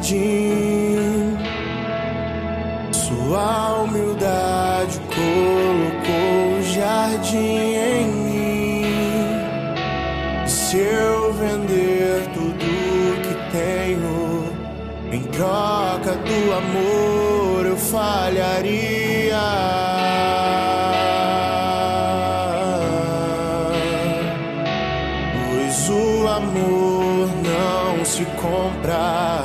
jardim. Sua humildade colocou o jardim em mim. Se eu vender tudo que tenho em troca do amor, eu falharia. se compra,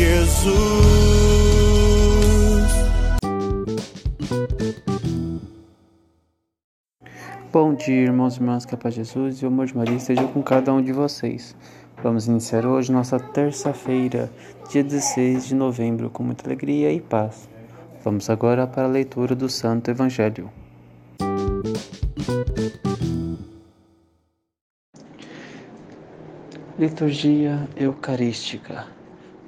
Jesus. Bom dia, irmãos e irmãs, que a paz de Jesus e o amor de Maria esteja com cada um de vocês. Vamos iniciar hoje nossa terça-feira, dia 16 de novembro, com muita alegria e paz. Vamos agora para a leitura do Santo Evangelho. Liturgia Eucarística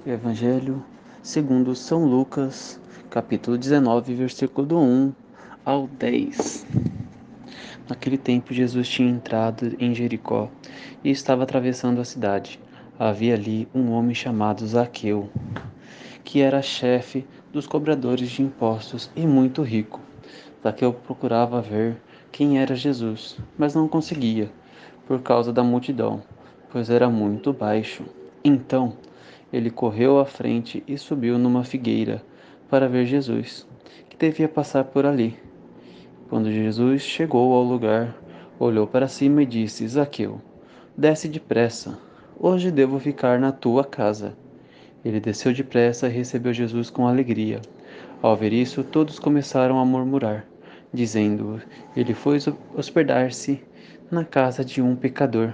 Evangelho segundo São Lucas, capítulo 19, versículo 1 ao 10. Naquele tempo Jesus tinha entrado em Jericó e estava atravessando a cidade. Havia ali um homem chamado Zaqueu, que era chefe dos cobradores de impostos e muito rico. Zaqueu procurava ver quem era Jesus, mas não conseguia, por causa da multidão, pois era muito baixo. Então, ele correu à frente e subiu numa figueira para ver Jesus, que devia passar por ali. Quando Jesus chegou ao lugar, olhou para cima e disse: Zaqueu, desce depressa. Hoje devo ficar na tua casa. Ele desceu depressa e recebeu Jesus com alegria. Ao ver isso, todos começaram a murmurar, dizendo: Ele foi hospedar-se na casa de um pecador.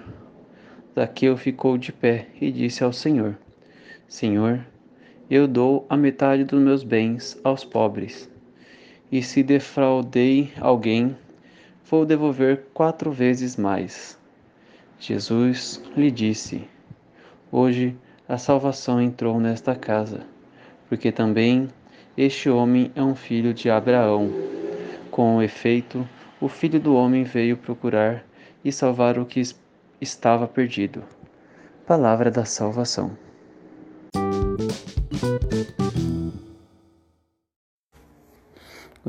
Zaqueu ficou de pé e disse ao Senhor: Senhor, eu dou a metade dos meus bens aos pobres. E se defraudei alguém, vou devolver quatro vezes mais. Jesus lhe disse: Hoje a salvação entrou nesta casa, porque também este homem é um filho de Abraão. Com efeito, o filho do homem veio procurar e salvar o que estava perdido. Palavra da salvação.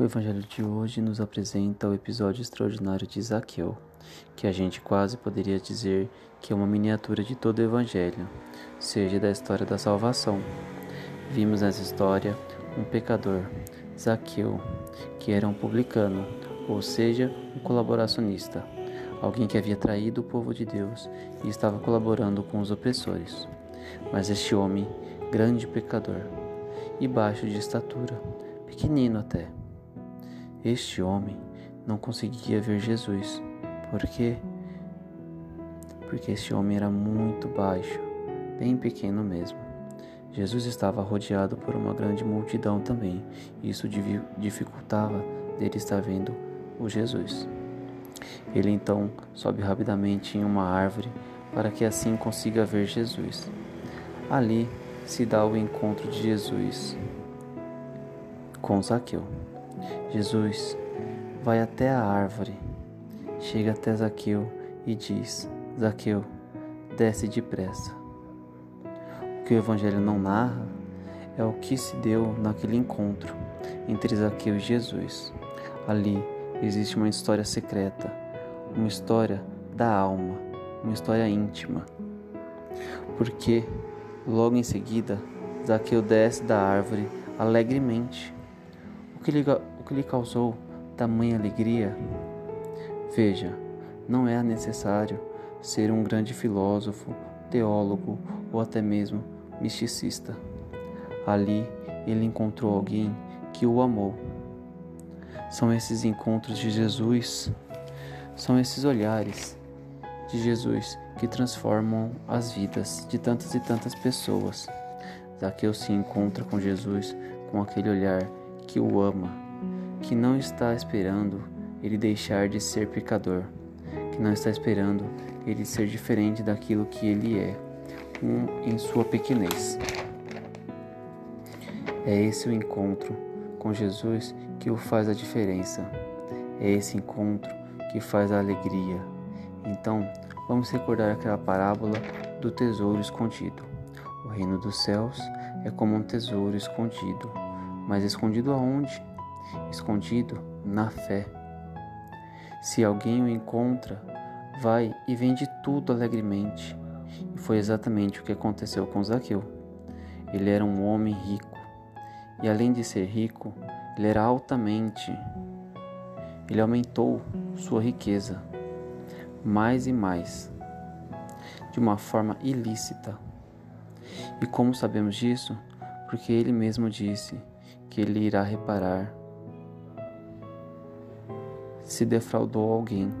O Evangelho de hoje nos apresenta o episódio extraordinário de Zaqueu, que a gente quase poderia dizer que é uma miniatura de todo o Evangelho, seja da história da salvação. Vimos nessa história um pecador, Zaqueu, que era um publicano, ou seja, um colaboracionista, alguém que havia traído o povo de Deus e estava colaborando com os opressores. Mas este homem, grande pecador e baixo de estatura, pequenino até, este homem não conseguia ver Jesus. Por quê? Porque este homem era muito baixo, bem pequeno mesmo. Jesus estava rodeado por uma grande multidão também, e isso dificultava dele estar vendo o Jesus. Ele então sobe rapidamente em uma árvore para que assim consiga ver Jesus. Ali se dá o encontro de Jesus com Zaqueu. Jesus vai até a árvore, chega até Zaqueu e diz: Zaqueu, desce depressa. O que o Evangelho não narra é o que se deu naquele encontro entre Zaqueu e Jesus. Ali existe uma história secreta, uma história da alma, uma história íntima. Porque logo em seguida, Zaqueu desce da árvore alegremente o que lhe, o que lhe causou tamanha alegria? Veja, não é necessário ser um grande filósofo, teólogo ou até mesmo misticista. Ali ele encontrou alguém que o amou. São esses encontros de Jesus, são esses olhares de Jesus que transformam as vidas de tantas e tantas pessoas. Zaqueu se encontra com Jesus com aquele olhar que o ama, que não está esperando ele deixar de ser pecador, que não está esperando ele ser diferente daquilo que ele é, um em sua pequenez. É esse o encontro com Jesus que o faz a diferença. É esse encontro que faz a alegria. Então, vamos recordar aquela parábola do tesouro escondido. O reino dos céus é como um tesouro escondido. Mas escondido aonde? Escondido na fé. Se alguém o encontra, vai e vende tudo alegremente. E foi exatamente o que aconteceu com Zaqueu. Ele era um homem rico. E além de ser rico, ele era altamente. Ele aumentou sua riqueza mais e mais, de uma forma ilícita. E como sabemos disso? Porque ele mesmo disse que ele irá reparar se defraudou alguém.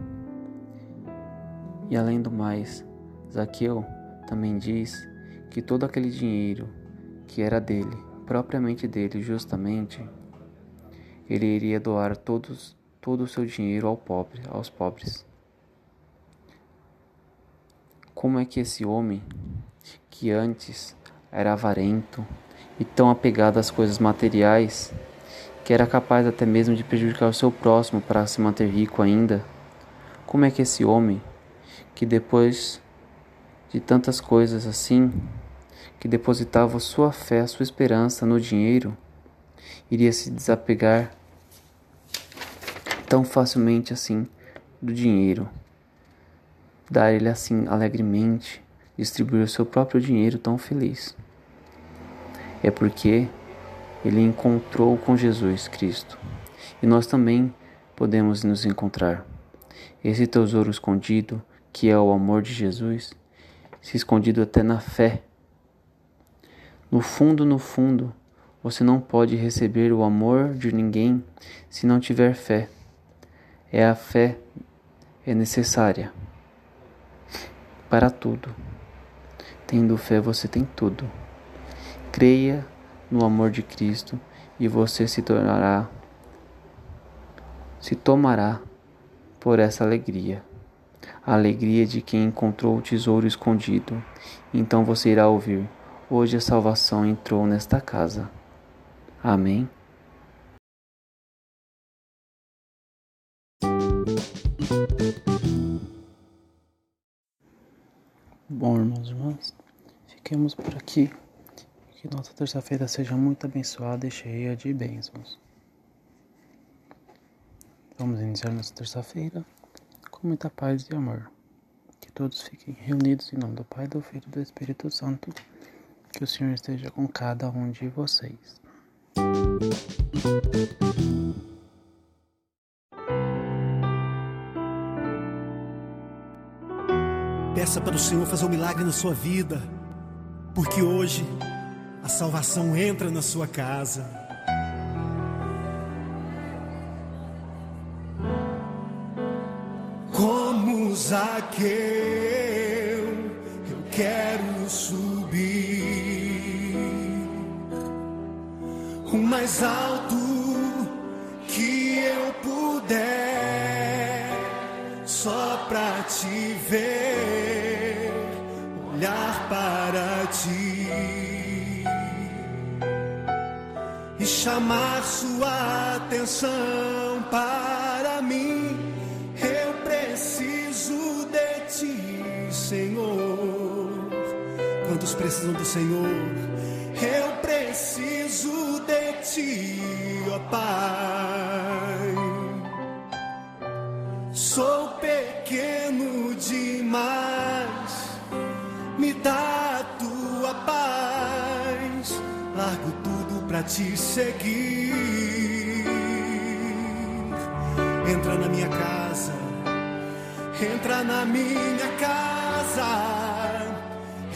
E além do mais, Zaqueu também diz que todo aquele dinheiro que era dele, propriamente dele, justamente, ele iria doar todos, todo o seu dinheiro ao pobre, aos pobres. Como é que esse homem, que antes era avarento e tão apegado às coisas materiais, que era capaz até mesmo de prejudicar o seu próximo para se manter rico ainda, como é que esse homem, que depois de tantas coisas assim, que depositava sua fé, sua esperança no dinheiro, iria se desapegar tão facilmente assim do dinheiro, dar ele assim alegremente, distribuir o seu próprio dinheiro tão feliz. É porque ele encontrou com Jesus Cristo e nós também podemos nos encontrar. Esse tesouro escondido, que é o amor de Jesus, se escondido até na fé. No fundo, no fundo, você não pode receber o amor de ninguém se não tiver fé. É a fé é necessária para tudo. Tendo fé, você tem tudo. Creia no amor de Cristo e você se tornará, se tomará por essa alegria, a alegria de quem encontrou o tesouro escondido. Então você irá ouvir: Hoje a salvação entrou nesta casa. Amém. Bom, irmãos e irmãs, fiquemos por aqui. Que nossa terça-feira seja muito abençoada e cheia de bênçãos. Vamos iniciar nossa terça-feira com muita paz e amor. Que todos fiquem reunidos em nome do Pai, do Filho e do Espírito Santo. Que o Senhor esteja com cada um de vocês. Peça para o Senhor fazer um milagre na sua vida, porque hoje salvação entra na sua casa. Como Zaqueu, eu quero subir o mais alto que eu puder, só pra te ver, olhar para ti chamar sua atenção para mim. Eu preciso de ti, Senhor. Quantos precisam do Senhor? Eu preciso de ti, ó Pai. Pra te seguir. Entra na minha casa, entra na minha casa,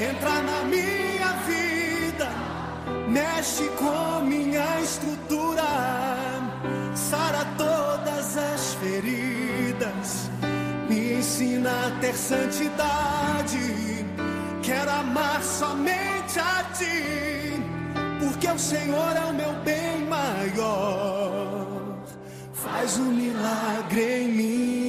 entra na minha vida, mexe com minha estrutura, sara todas as feridas, me ensina a ter santidade. Quero amar somente a ti porque o Senhor é o meu bem maior. Faz um milagre em mim.